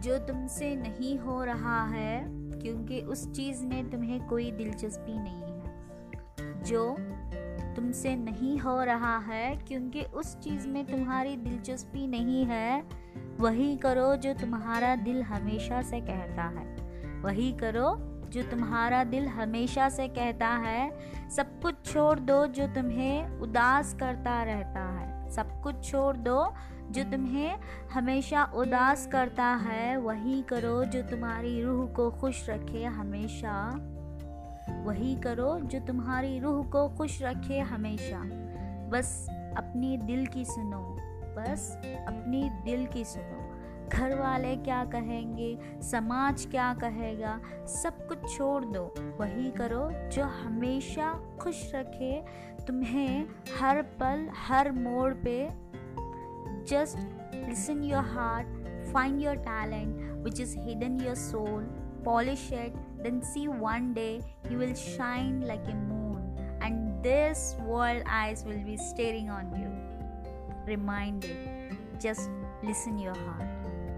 जो तुमसे नहीं हो रहा है, क्योंकि उस चीज़ में तुम्हें कोई दिलचस्पी नहीं है। जो तुमसे नहीं हो रहा है, क्योंकि उस चीज़ में तुम्हारी दिलचस्पी नहीं है, वही करो जो तुम्हारा दिल हमेशा से कहता है। वही करो जो तुम्हारा दिल हमेशा से कहता है, सब कुछ छोड़ दो जो तुम्हें उदास करता रहता है। सब कुछ छोड़ दो जो तुम्हें हमेशा उदास करता है, वही करो जो तुम्हारी रूह को खुश रखे हमेशा। वही करो जो तुम्हारी रूह को खुश रखे हमेशा। बस अपनी दिल की सुनो, बस अपनी दिल की सुनो। घर वाले क्या कहेंगे? समाज क्या कहेगा? सब कुछ छोड़ दो। वही करो जो हमेशा खुश रखे। तुम्हें हर पल, हर मोड़ पे just listen your heart find your talent which is hidden your soul polish it then see one day you will shine like a moon and this world eyes will be staring on you reminded just Listen your heart.